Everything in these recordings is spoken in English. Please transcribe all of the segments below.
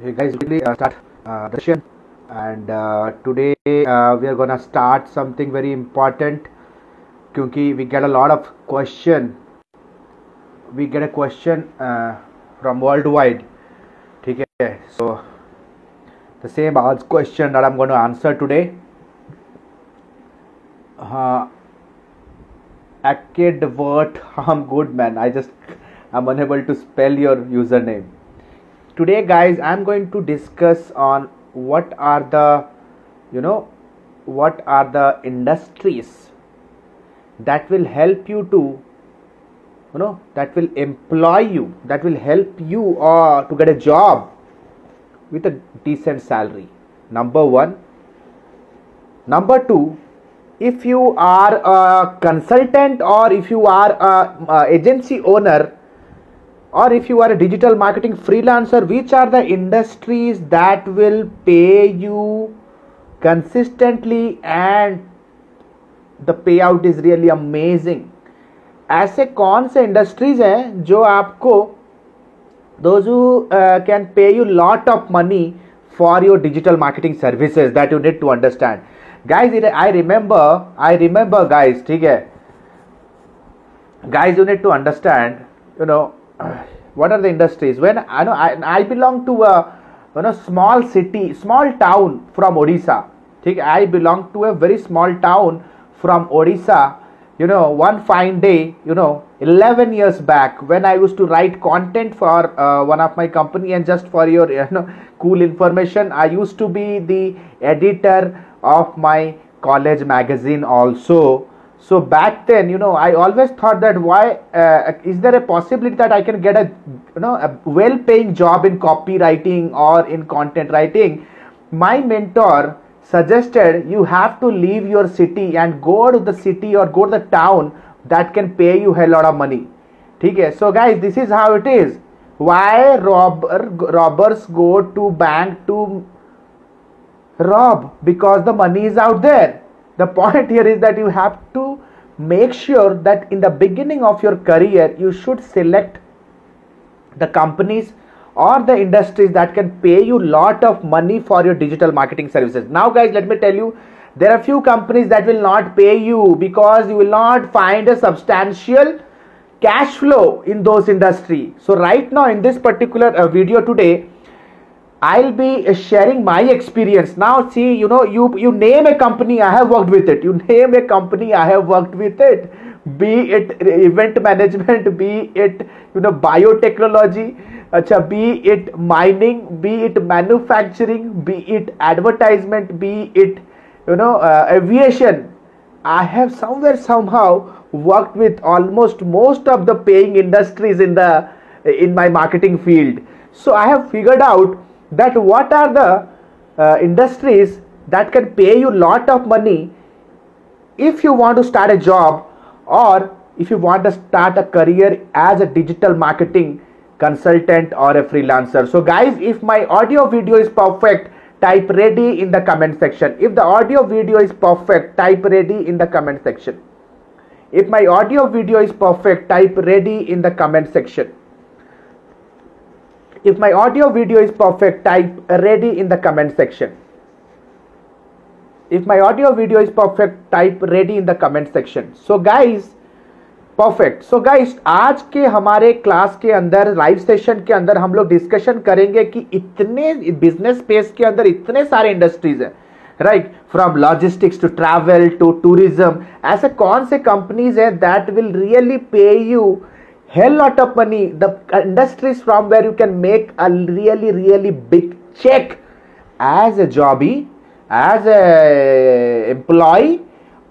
hey guys really uh, start uh, session and uh, today uh, we are gonna start something very important. Because we get a lot of question. We get a question uh, from worldwide. Okay so the same odds question that i'm going to answer today. Uh, I'm good, man. I just I'm unable to spell your username. Today, guys, I'm going to discuss on what are the, you know, what are the industries that will help you to, you know, that will employ you, that will help you or to get a job with a decent salary. Number one. Number two, if you are a consultant or if you are a, a agency owner or if you are a digital marketing freelancer which are the industries that will pay you consistently and the payout is really amazing ऐसे कौन से industries हैं जो आपको those who uh, can pay you lot of money for your digital marketing services that you need to understand guys it- i remember i remember guys ठीक है guys you need to understand you know what are the industries when i know i, I belong to a you know small city small town from odisha ठीक है i belong to a very small town from odisha you know one fine day you know 11 years back when i used to write content for uh, one of my company and just for your you know cool information i used to be the editor of my college magazine also so back then you know i always thought that why uh, is there a possibility that i can get a you know a well paying job in copywriting or in content writing? My mentor suggested you have to leave your city and go to the city or go to the town that can pay you a lot of money. Okay so guys this is how it is. Why robber robbers go to bank to rob? Because the money is out there the point here is that you have to make sure that in the beginning of your career you should select the companies or the industries that can pay you lot of money for your digital marketing services. Now guys let me tell you there are few companies that will not pay you because you will not find a substantial cash flow in those industry. So right now in this particular uh, video today I'll be sharing my experience. Now, see, you know, you you name a company, I have worked with it. You name a company, I have worked with it. Be it event management, be it you know biotechnology, acha, be it mining, be it manufacturing, be it advertisement, be it you know uh, aviation. I have somewhere somehow worked with almost most of the paying industries in the in my marketing field. So I have figured out that what are the uh, industries that can pay you lot of money if you want to start a job or if you want to start a career as a digital marketing consultant or a freelancer. So guys if my audio video is perfect type ready in the comment section. If the audio video is perfect type ready in the comment section. If my audio video is perfect type ready in the comment section if my audio video is perfect, type ready in the comment section. If my audio video is perfect, type ready in the comment section. So, guys perfect so guys आज के हमारे class के अंदर live session के अंदर हम लोग discussion करेंगे कि इतने बिज़नेस स्पेस के अंदर इतने सारे इंडस्ट्रीज़ हैं right from logistics to travel to tourism ऐसे कौन से कंपनीज़ हैं that will really pay you hell lot of money the industries from where you can make a really really big check as a jobby as a employee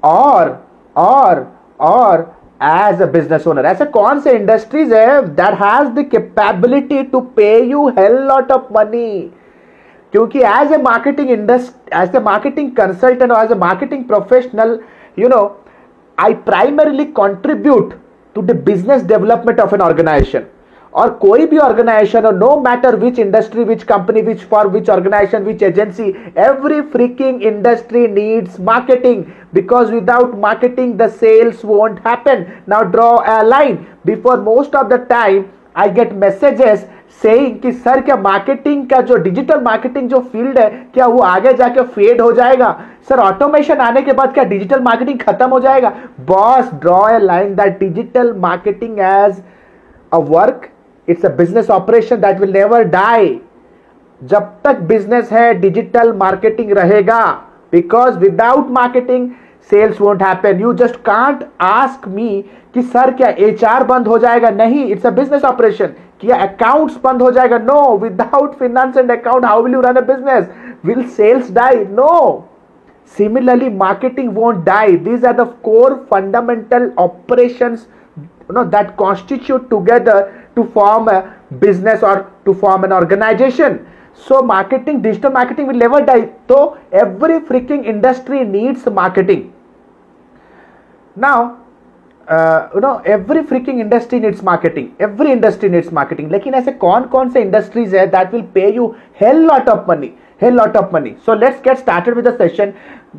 or or or as a business owner ऐसे कौन से industries है that has the capability to pay you hell lot of money क्योंकि as a marketing इंडस्ट as a marketing consultant और as a marketing professional you know I primarily contribute to the business development of N organisation और कोई भी organisation और no matter which industry which company which for which organisation which agency every freaking industry needs marketing because without marketing the sales won't happen now draw a line before most of the time I get messages saying कि sir क्या marketing का जो digital marketing जो field है, क्या वो आगे जाके फेड हो जाएगा? सर ऑटोमेशन आने के बाद क्या डिजिटल मार्केटिंग खत्म हो जाएगा? Boss draw a line that digital marketing as a work it's a business operation that will never die जब तक बिज़नेस है डिजिटल मार्केटिंग रहेगा. Because without marketing sales won't happen you just can't ask me कि sir क्या H बंद हो जाएगा नहीं इट्स अ बिजनेस ऑपरेशन क्या अकाउंट्स बंद हो जाएगा no without finance and account how will you run a business will sales die no similarly marketing won't die these are the core fundamental operations you know that constitute together to form a business or to form an organization so marketing digital marketing will never die so every freaking industry needs marketing now you know every freaking industry needs marketing every industry needs marketing लेकिन ऐसे कौन कौन से industries है that will pay you hell lot of money hell lot of money so let's get started with the session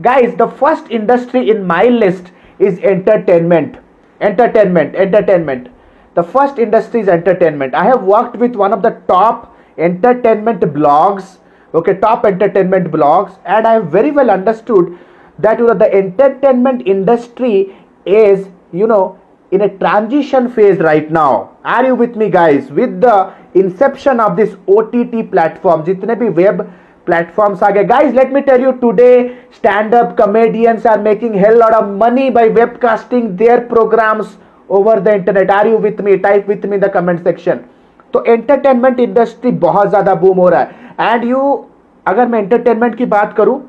guys the first industry in my list is entertainment entertainment entertainment the first industry is entertainment i have worked with one of the top entertainment blogs okay top entertainment blogs and i very well understood that you know the entertainment industry is you know in a transition phase right now. Are you with me guys? With the inception of this ott platform jitne bhi web platforms are guys let me tell you today stand up comedians are making hell lot of money by webcasting their programs over the internet. Are you with me? Type with me in the comment section तो entertainment industry बहुत ज़्यादा boom हो रहा है। And you अगर मैं entertainment की बात करूँ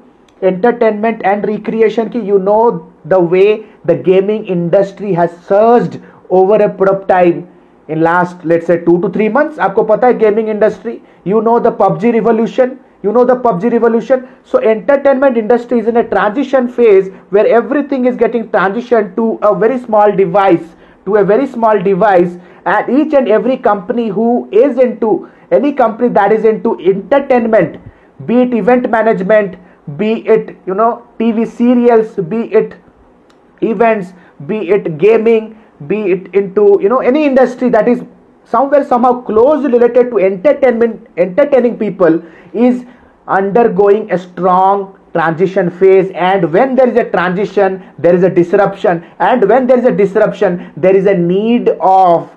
एंटरटेनमेंट एंड रिक्रिएशन की you know the way the gaming industry has surged over a period time in last let's say two two three months आपको पता है gaming industry you know the PUBG revolution you know the PUBG revolution. So entertainment industry is in a transition phase where everything is getting transitioned to a very small device, to a very small device, and each and every company who is into any company that is into entertainment, be it event management, be it you know TV serials, be it events, be it gaming, be it into you know any industry that is somewhere somehow closely related to entertainment entertaining people is undergoing a strong transition phase and when there is a transition there is a disruption and when there is a disruption there is a need of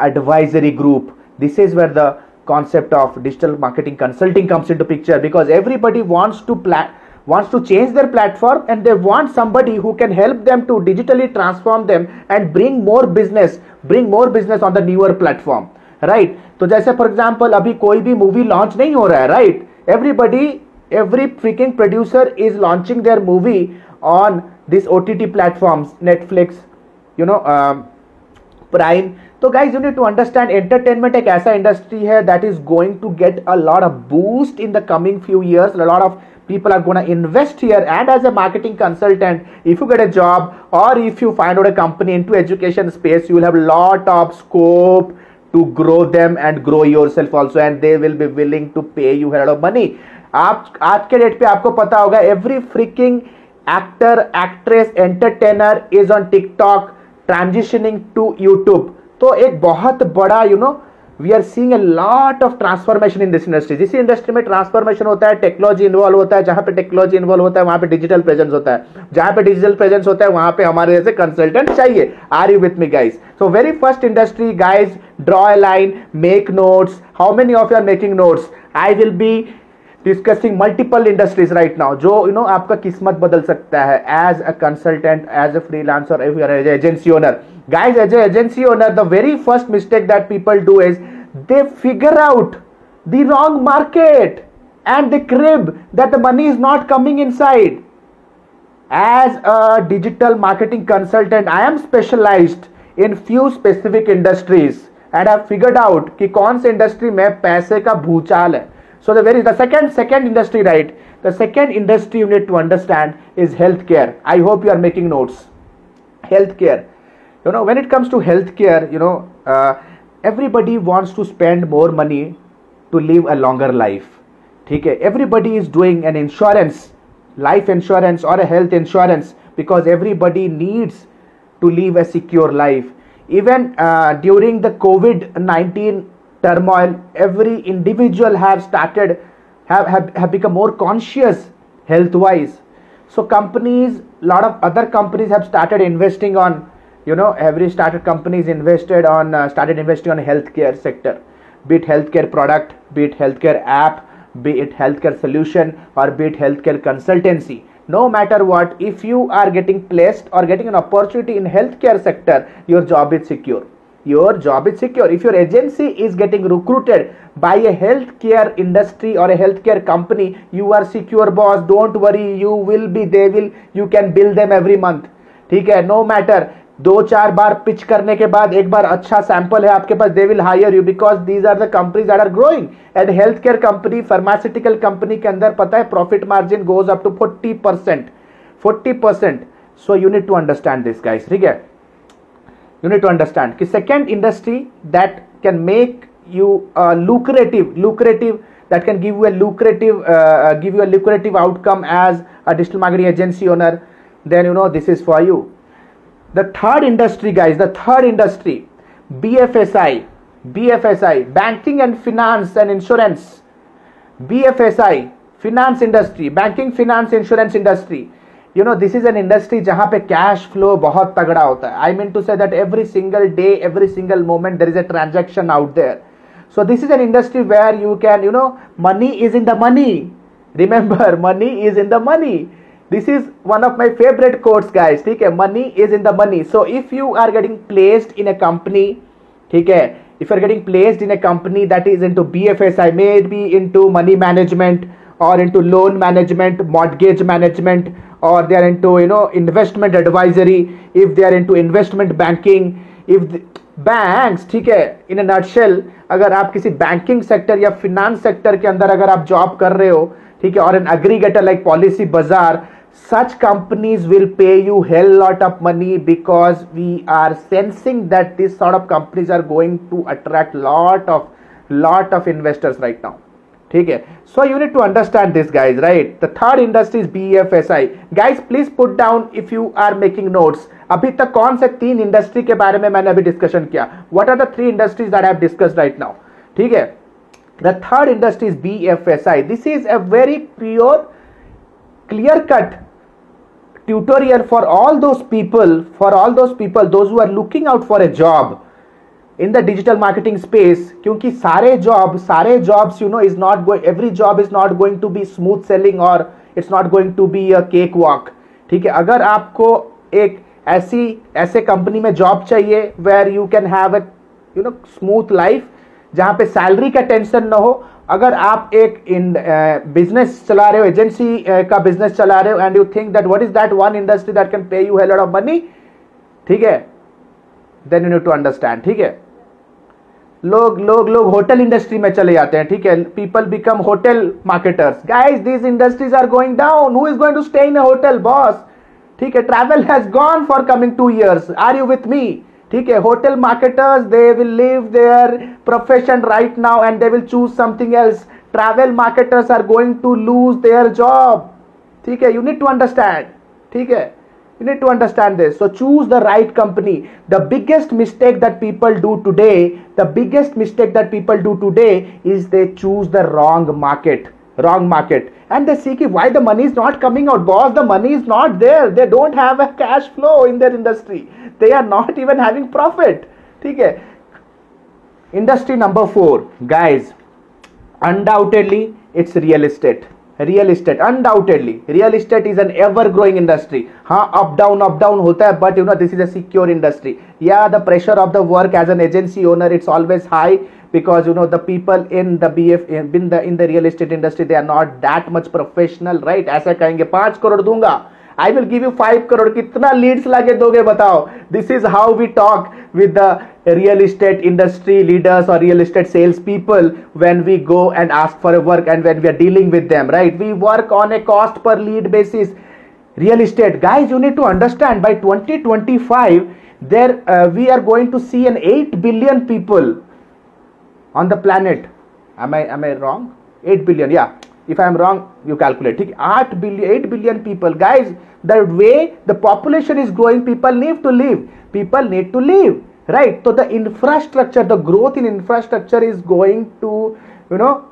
advisory group this is where the concept of digital marketing consulting comes into picture because everybody wants to pla- wants to change their platform and they want somebody who can help them to digitally transform them and bring more business bring more business on the newer platform right तो जैसे for example अभी कोई भी movie launch नहीं हो रहा है right everybody every freaking producer is launching their movie on these ott platforms netflix you know um, prime. So guys you need to understand entertainment ek aisa industry here that is going to get a lot of boost in the coming few years. A lot of people are going to invest here. And as a marketing consultant if you get a job or if you find out a company into education space you will have a lot of scope to grow them and grow yourself also. And they will be willing to pay you a lot of money. आप आज के date पे आपको पता होगा every freaking actor actress entertainer is on TikTok transitioning to YouTube तो एक बहुत बड़ा you know we are seeing a lot of transformation in this industry जिस इंडस्ट्री में ट्रांसफॉर्मेशन होता है टेक्नोलॉजी इन्वॉल्व होता है, जहाँ पे टेक्नोलॉजी इन्वॉल्व होता है, वहाँ पे डिजिटल प्रेजेंस होता है। जहाँ पे डिजिटल प्रेजेंस होता है, वहाँ पे हमारे जैसे कंसल्टेंट चाहिए। Are you with me guys so very first industry guys draw a line make notes how many of you are making notes I will be discussing multiple industries right now जो you you know know, आपका किस्मत बदल सकता है as a consultant as a freelancer as agency owner guys as agency owner the very first mistake that people do is they figure out the wrong market and the crib that the money is not coming inside as a digital marketing consultant I am specialise in few specific industries and I figured out कि कौन से industry में पैसे का भूचाल है। so the very the second second industry right the second industry you need to understand is healthcare i hope you are making notes healthcare you know when it comes to healthcare you know uh, everybody wants to spend more money to live a longer life ठीक है everybody is doing an insurance life insurance or a health insurance because everybody needs to live a secure life even uh, during the covid 19 turmoil every individual have started have, have, have become more conscious health wise so companies lot of other companies have started investing on you know every started companies invested on uh, started investing on healthcare sector. Be it healthcare product be it healthcare app be it healthcare solution or be it healthcare consultancy. No matter what if you are getting placed or getting an opportunity in healthcare sector your job is secure your job is secure if your agency is getting recruited by a healthcare industry or a healthcare company you are secure boss don't worry you will be they will you can bill them every month ठीक है no matter दो चार बार pitch करने के बाद एक बार अच्छा sample है आपके पास they will hire you because these are the companies are growing and health care company pharmaceutical company के अंदर पता है profit margin goes up to forty percent forty percent so you need to understand this guys ठीक है you need to understand. कि second industry that can make you uh, lucrative lucrative that can give you a lucrative uh, uh, give you a lucrative outcome as a digital marketing agency owner then you know this is for you. The third industry guys the third industry bfsi bfsi banking and finance and insurance. Bfsi finance industry banking finance insurance industry you know this is an industry जहां पे cash flow बहुत तगड़ा होता है I mean to say that every single day every single moment there is a transaction out there so this is an industry where you can you know money is in the money remember money is in the money this is one of my favorite quotes guys ठीक है money is in the money so if you are getting placed in a company ठीक है if you are getting placed in a company that is into BFSI maybe into money management or into loan management mortgage management or they are into you know investment advisory if they are into investment banking if the, banks ठीक है in a nutshell अगर आप किसी banking sector या finance sector के अंदर अगर आप जॉब कर रहे हो ठीक है और एन अग्रीगेटर लाइक पॉलिसी बाजार such companies will pay you hell lot of money because we are sensing that this sort of companies are going to attract lot of lot of investors right now ठीक है so you need to understand this guys right the third industry is B F S I guys please put down if you are making notes अभी तक कौन से तीन industry के बारे में मैंने अभी डिस्कशन किया what are the three industries that have discuss right now ठीक है the third industry is B F S I this is a very pure clear cut tutorial for all those people for all those people those who are looking out for a job in the digital marketing space क्योंकि सारे job सारे jobs you know is not going every job is not going to be smooth sailing और it's not going to be a cake walk ठीक है, अगर आपको एक ऐसी, ऐसे कंपनी में जॉब चाहिए where you can have a you know smooth life जहाँ पे सैलरी का टेंशन ना हो, अगर आप एक इन बिज़नेस चला रहे हो एजेंसी का बिज़नेस चला रहे हो and you think that what is that one industry that can pay you hell lot of money ठीक है? Then you need to understand ठीक है? लोग लोग लोग होटल इंडस्ट्री में चले जाते हैं, ठीक है? People become hotel marketers guys this industries are going down who is going to stay in a hotel boss ठीक है travel has gone for coming two years are you with me ठीक है hotel marketers they will leave their profession right now and they will choose something else travel marketers are going to lose their job ठीक है you need to understand ठीक है? you need to understand this. So choose the right company. The biggest mistake that people do today the biggest mistake that people do today is they choose the wrong market wrong market. And they see why the money is not coming out? Boss the money is not there. They don't have a cash flow in their industry. They are not even having profit. Okay industry number 4 guys undoubtedly it's real estate. Real estate undoubtedly real estate is an ever growing industry हाँ up down up down होता है but you know this is a secure industry या the pressure of the work as an agency owner it's always high because, you know, the people in the bf in the in the real estate industry they are not that much professional right ऐसा कहेंगे, पाँच करोड़ दूँगा। I will give you five crore कितना leads लाके दोगे बताओ this is how we talk with the real estate industry leaders और real estate sales people when we go and ask for a work and when we are dealing with them right we work on A cost per lead basis real estate guys you need to understand by 2025 there uh, we are going to see an 8 billion people on the planet am i am i wrong 8 billion yeah if i am wrong you calculate. ठीक 8 billion 8 billion people guys the way the population is growing people need to live. People need to live right? So the infrastructure the growth in infrastructure is going to you know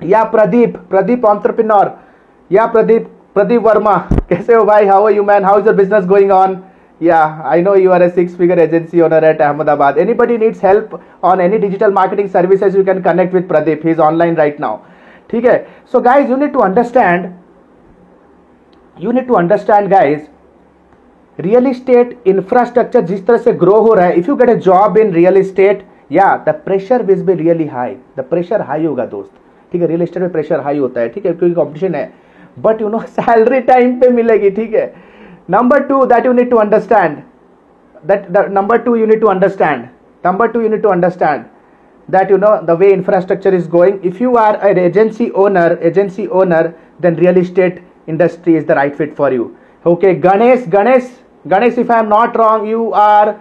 yeah pradeep pradeep entrepreneur. Yeah pradeep pradeep verma kaise ho bhai how are you man? How is your business going on? Yeah i know you are a six figure agency owner at ahmedabad. Anybody needs help on any digital marketing services you can connect with pradeep. He's online right now ठीक है? So guys, you need to understand, you need to understand guys real estate infrastructure जिस तरह से grow हो रहा है if you get a job in real estate या the pressure will be really high the pressure high होगा दोस्त। ठीक है? रियल इस्टेट में प्रेशर हाई होता है, ठीक है? क्योंकि कॉम्पिटिशन है। But you know salary time पे मिलेगी, ठीक है? Number two that you need to understand that number two you need to understand number two you need to understand that you know the way infrastructure is going if you are an agency owner agency owner then real estate industry is the right fit for you okay ganesh ganesh Ganesh, if I am not wrong, you are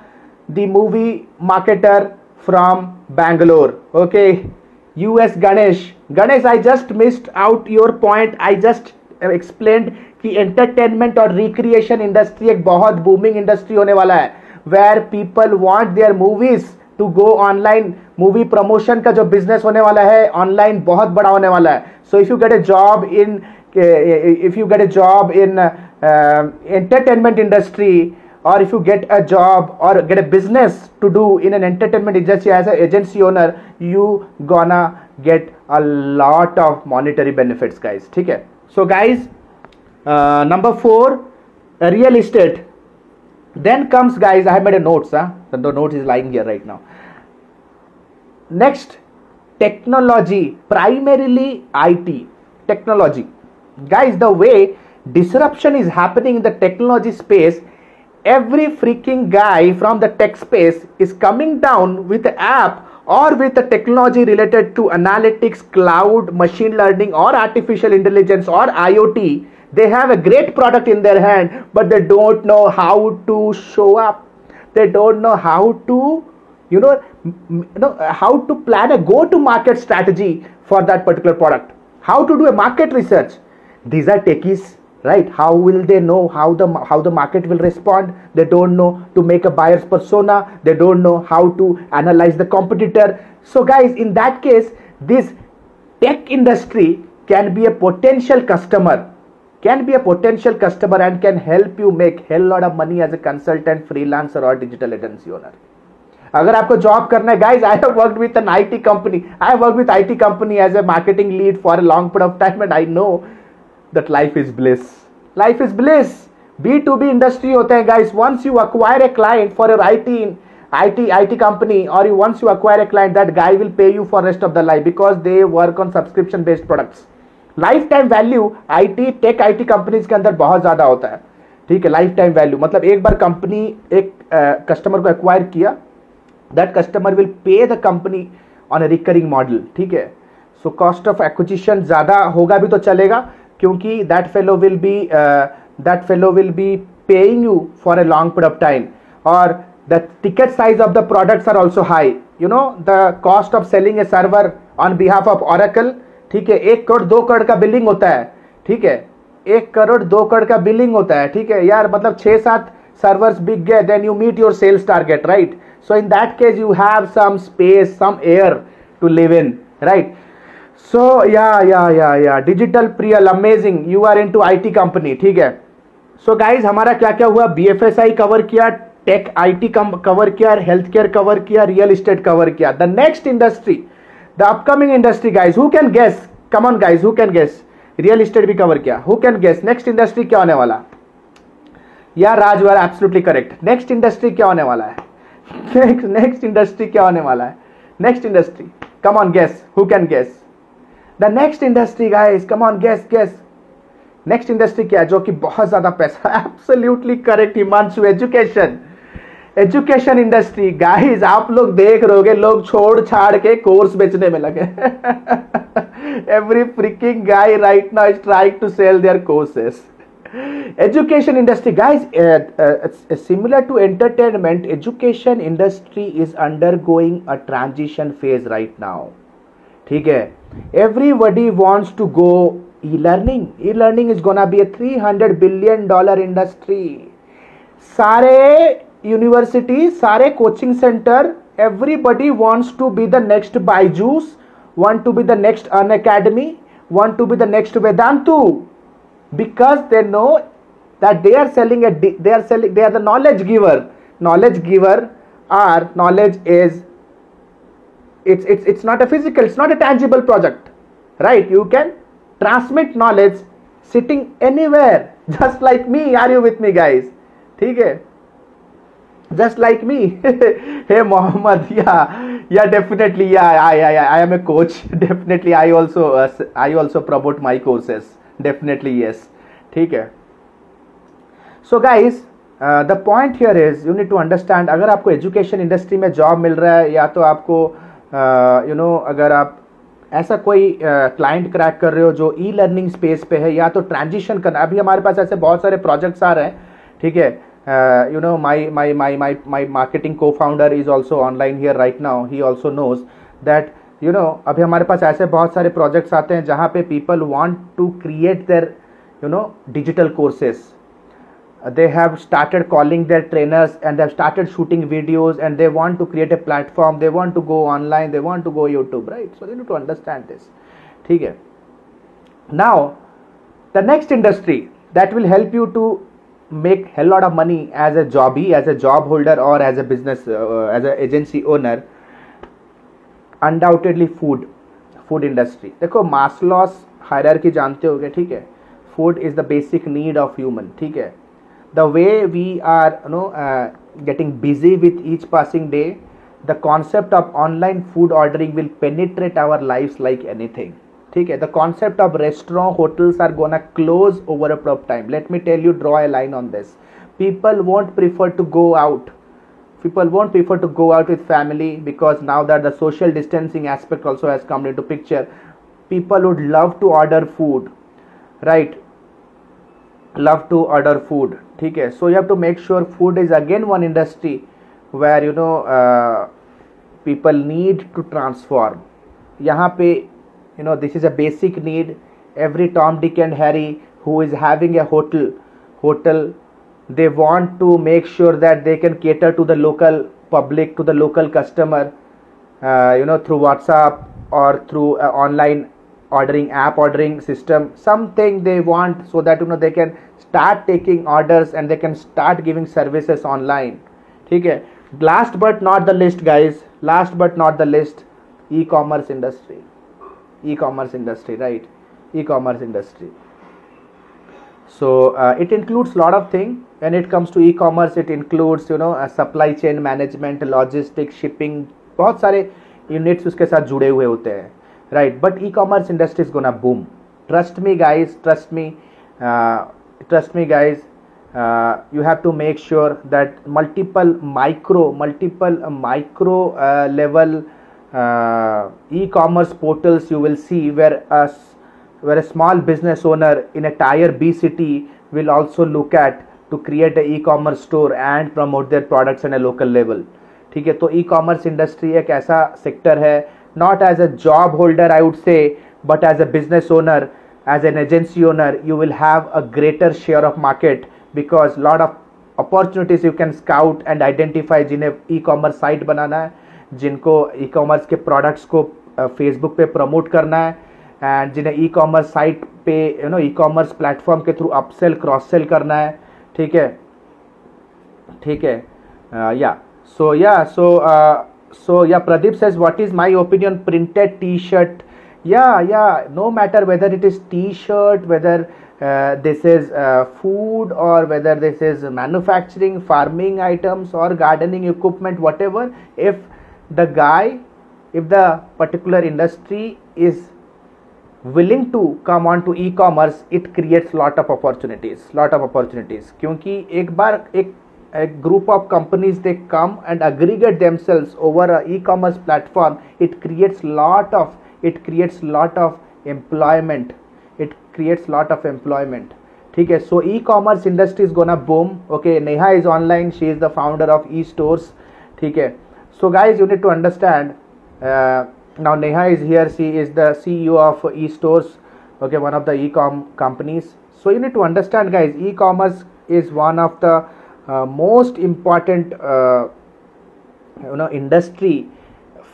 the movie marketer from Bangalore. Okay, US Ganesh. Ganesh, I just missed out your point. I just explained कि entertainment और recreation industry एक बहुत booming industry होने वाला है where people want there movies To go online movie promotion का जो business होने वाला है ऑनलाइन बहुत बड़ा होने वाला है। So if you get a job in if you get a job in entertainment industry और if you get a job और get a business to do in an entertainment agency as agency owner you gonna get a lot of monetary benefits guys ठीक है? So guys number four real estate then comes guys i have made a notes huh? the note is lying here right now next technology primarily it technology guys the way disruption is happening in the technology space every freaking guy from the tech space is coming down with an app or with the technology related to analytics cloud machine learning or artificial intelligence or iot they have a great product in their hand but they don't know how to show up. They don't know how to you know, know how to plan a go to market strategy for that particular product. How to do a market research. These are techies right? How will they know how the how the market will respond? They don't know to make a buyer's persona. They don't know how to analyze the competitor. So guys in that case this tech industry can be a potential customer can be a potential customer and can help you make hell lot of money as a consultant freelancer or digital agency owner अगर आपको job करना है guys I have worked with N IT company I have worked with IT company as a marketing lead for a long period of time and I no that life is bliss. Life is bliss. B2B industry होते हैं guys. Once you acquire a client for your IT IT IT company or you, once you acquire a client, that guy will pay you for rest of the life because they work on subscription based products. Lifetime value IT tech IT companies के अंदर बहुत ज़्यादा होता है। ठीक है life time value मतलब एक बार कंपनी एक कस्टमर को एक्वायर किया that customer will pay the company on a recurring model ठीक है? सो कॉस्ट ऑफ़ एक्विजिशन ज़्यादा होगा भी तो चलेगा, क्योंकि that fellow will be that fellow will be paying you for a long period of time और the ticket size of the products are also high you know the cost of selling a server on behalf of Oracle ठीक है, एक करोड़ दो करोड़ का building होता है, ठीक है? एक करोड़ दो करोड़ का बिलिंग होता है, ठीक है? यार मतलब छह सात सर्वर्स बिग गए then you meet your sales target right so in that case you have some space some air to live in right so yeah yeah yeah yeah digital Priyal amazing you are into I T company ठीक है? So so guys हमारा क्या क्या हुआ? B F S I cover किया tech I IT cover किया health care cover किया real estate cover किया. The next industry the upcoming industry guys who can guess come on guys who can guess real estate भी cover किया। Who can guess next industry क्या होने वाला? या राज वाला एब्सोल्युटली करेक्ट नेक्स्ट इंडस्ट्री क्या होने वाला है? नेक्स्ट नेक्स्ट इंडस्ट्री क्या होने वाला है? Next industry come on guess who can guess the next industry guys come on guess guess next industry क्या है? जो कि बहुत ज़्यादा पैसा absolutely correct Himanshu education education industry guys आप लोग देख रहे हो लोग छोड़ छाड़ के कोर्स बेचने में लगे। Every freaking guy right now is trying to sell their courses education industry guys similar to entertainment education industry is undergoing a transition phase right now ठीक है? Everybody wants to go e-learning e-learning is gonna be a three hundred billion dollar industry सारे university सारे coaching centre everybody wants to be the next Byju's want to be the next on academy want to be the next Vedantu because they know that they are selling a they are selling they are the knowledge giver knowledge giver are knowledge is it's it's it's not a physical it's not a tangible project right you can transmit knowledge sitting anywhere just like me are you with me guys ठीक है? Just like me hey Mohammed yeah. Definitely yeah i i i am a coach. Definitely i also uh, i also promote my courses. Definitely yes. ठीक है? So guys the point here is you need to understand अगर आपको education industry में job मिल रहा है या तो आपको you uh, know you know, अगर आप ऐसा कोई क्लाइंट uh, क्रैक कर रहे हो जो ई लर्निंग स्पेस पे है या तो ट्रांजिशन करना अभी हमारे पास ऐसे बहुत सारे प्रोजेक्ट्स आ रहे हैं ठीक है? You know my my my my my marketing को founder is also online here right now he also knows that you know अभी हमारे पास ऐसे बहुत सारे प्रोजेक्ट्स आते हैं जहाँ पे people want to create their you know digital courses they have started calling their trainers and they have started shooting videos and they want to create a platform they want to go online they want to go youtube right so they need to understand this ठीक है now the next industry that will help you to make hell lot of money as a job he as a job holder और as a business as a agency owner undoubtedly food food industry देखो Maslow's higher की जानते हो गए ठीक है? Food is the basic need of human ठीक है? The way we are no getting busy with each passing day the concept of online food ordering will penetrate our life like anything ठीक है the concept of restaurant hotels are gonna close over a period of time let me tell you draw a line on this people won't prefer to go out people won't prefer to go out with family because now that the social distancing aspect also has come into picture people would love to order food right love to order food ठीक है so you have to make sure food is again one industry where you know uh, people need to transform यहाँ पे you know this is a basic need. Every tom dick and harry who is having a hotel hotel they want to make sure that they can cater to the local public to the local customer uh, you know through whatsapp or through uh, online ordering app ordering system. Something they want so that you know they can start taking orders and they can start giving services online. Okay. Last but not the least guys last but not the least e-commerce industry. E-commerce industry right e-commerce industry so it includes lot of thing when it comes to e-commerce it includes you know supply chain management logistic shipping बहुत सारे units उसके साथ जुड़े हुए होते हैं right but e-commerce industry's gonna boom trust me guys trust me trust me guys you have to make sure that multiple micro multiple micro level uh, e-commerce portals you will see where a, where a small business owner in a tier B city will also look at to create a e-commerce store and promote their products on a local level ठीक है तो e commerce industry एक ऐसा sector है not as a job holder I would say but as a business owner as an agency owner you will have a greater share of market because lot of opportunities you can scout and identify जिन्हें e commerce site बनाना है जिनको e commerce के products को Facebook पे promote करना है and जिन्हें ई कॉमर्स साइट पे you know e commerce platform के थ्रू अपसेल क्रॉस सेल करना है, ठीक है? ठीक है? या सो yeah so so yeah Pradeep says what is my opinion printed T-shirt yeah yeah no matter whether it is T-shirt whether this is food और whether this is manufacturing farming items और gardening equipment whatever if the guy if the particular industry is willing to come on to e-commerce it creates lot of opportunities lot of opportunities क्योंकि एक बार एक a group of companies they come and aggregate themselves over a e-commerce platform it creates lot of it creates lot of employment it creates lot of employment ठीक है so e-commerce industry is gonna boom okay neha is online she is the founder of e-stores ठीक है so guys you need to understand uh, now neha is here. She is the ceo of e-stores okay one of the e-com companies. So you need to understand guys e-commerce is one of the uh, most important uh, you know industry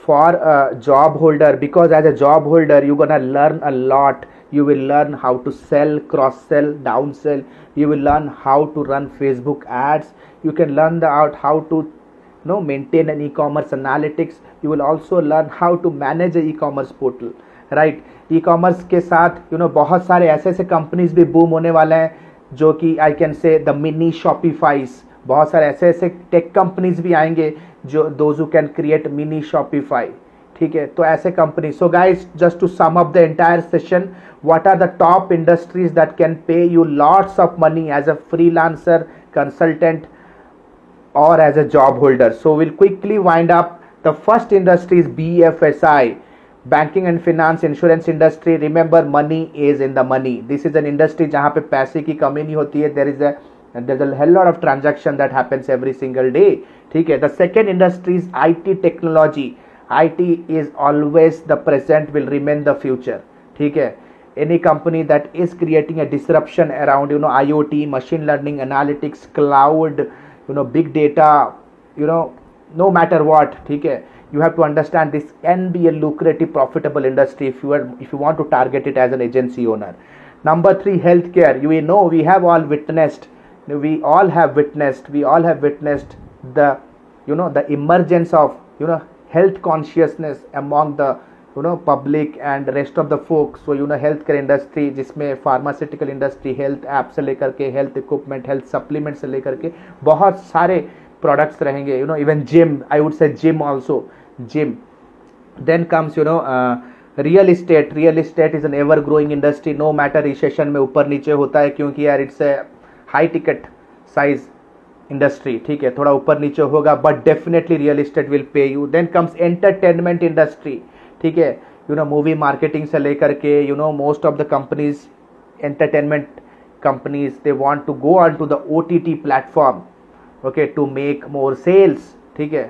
for a job holder because as a job holder you're gonna learn a lot. You will learn how to sell cross sell down sell you will learn how to run facebook ads. You can learn the out how to know maintain an e-commerce analytics. You will also learn how to manage a e-commerce portal e-commerce के साथ you know बहुत सारे ऐसे ऐसे companies भी boom होने वाले हैं, जो कि I can say the mini Shopifys बहुत सारे ऐसे ऐसे टेक कंपनीज़ भी आएँगे, जो those who can create mini Shopify ठीक है? तो ऐसे company so guys just to sum up the entire session what are the top industries that can pay you lots of money as a freelancer consultant or as a job holder. So we'll quickly wind up. The first industry is BFSI, banking and finance, insurance industry. Remember, money is in the money. This is an industry जहाँ पे पैसे की कमी नहीं होती है. There is a there's a hell lot of transaction that happens every single day. ठीक है. The second industry is IT technology. IT is always the present, will remain the future. ठीक है. Any company that is creating a disruption around you know IoT, machine learning, analytics, cloud you know big data you know no matter what okay you have to understand this can be a lucrative profitable industry if you are if you want to target it as an agency owner. Number 3 healthcare. You know we have all witnessed we all have witnessed we all have witnessed the you know the emergence of you know health consciousness among the you know public and rest of the folk so you know health care industry जिसमें pharmaceutical industry health app से लेकर के health equipment health supplement से लेकर के बहुत सारे products रहेंगे. You know even gym I would say gym also gym then comes you know real estate real estate is an ever growing industry no matter recession में ऊपर नीचे होता है, क्योंकि यार it's a high ticket size industry ठीक है, थोड़ा ऊपर नीचे होगा but definitely real estate will pay you then comes entertainment industry ठीक है यू नो मूवी मार्केटिंग से लेकर के you know most of the companies entertainment companies they want to go on to the O T T platform okay to make more sales ठीक है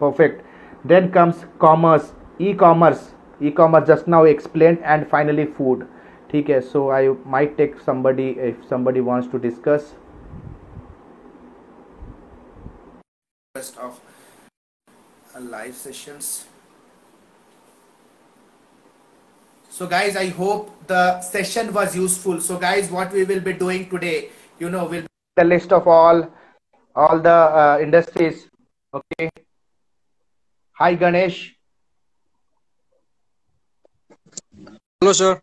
perfect then comes commerce e commerce e commerce just now explain and finally food ठीक है सो I might take somebody if somebody wants to discuss rest of uh, live sessions So guys i hope the session was useful. So guys what we will be doing today you know we'll the list of all all the uh, industries okay? Hi ganesh. Hello, sir.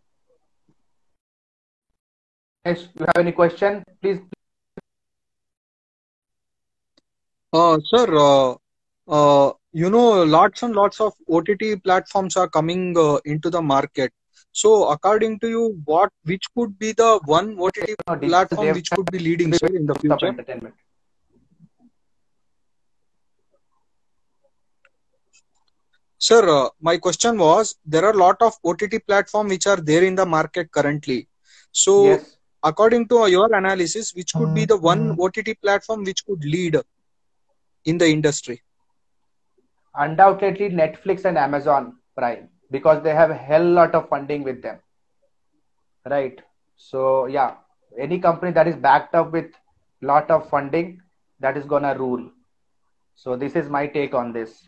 Yes, you have any question? Please Uh, sir, uh, uh, you know, lots and lots of OTT platforms are coming uh, into the market. So, according to you, what which could be the one OTT platform which could be leading, sir, in the future? entertainment Sir, uh, my question was there are a lot of OTT platform which are there in the market currently. So, yes according to your analysis, which could be the one OTT platform which could lead in the industry? undoubtedly netflix and amazon prime because they have a hell lot of funding with them. Right? So yeah. Any company that is backed up with lot of funding that is gonna rule. So this is my take on this.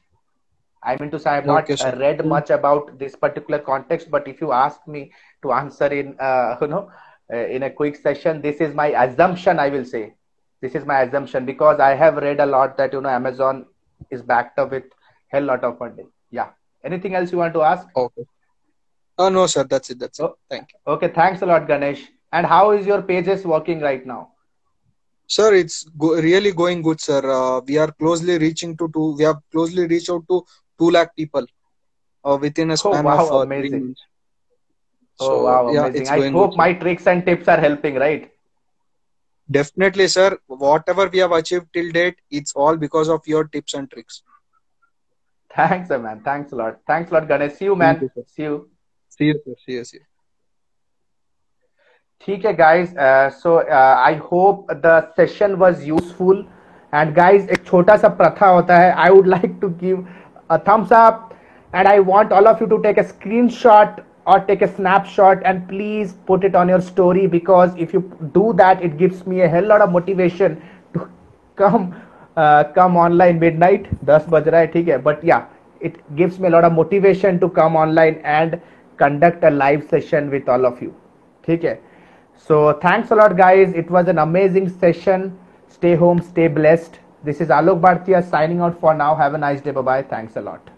I mean to say i have not Okay, read much about this particular context but if you ask me to answer in uh, you know uh, in a quick session this is my assumption i will say. This is my assumption because i have read a lot that you know amazon is backed up with hell lot of funding. Yeah anything else you want to ask Okay. Uh, no, sir. That's it. That's it. Oh. Thank you. okay thanks a lot ganesh and how is your pages working right now Sir, it's go- really going good, sir. Uh, we are closely reaching to two. We have closely reached out to two lakh people uh, within a span wow, of uh, three amazing. months. oh wow yeah, amazing i hope good. my tricks and tips are helping right Definitely, sir. Whatever we have achieved till date, it's all because of your tips and tricks. thanks uh, man thanks a lot thanks a lot ganesh see you man Thank you, sir. see you See you, sir. See you. See you. ठीक है guys so I hope the session was useful and guys एक छोटा सा प्रथा होता है I would like to give a thumbs up and I want all of you to take a screenshot or take a snapshot and please put it on your story because if you do that, it gives me a hell lot of motivation to come uh, come online midnight 10 बज रहा है ठीक है but yeah it gives me a lot of motivation to come online and conduct a live session with all of you ठीक है so thanks a lot guys it was an amazing session stay home stay blessed this is Alok Bhartia signing out for now have a nice day bye bye thanks a lot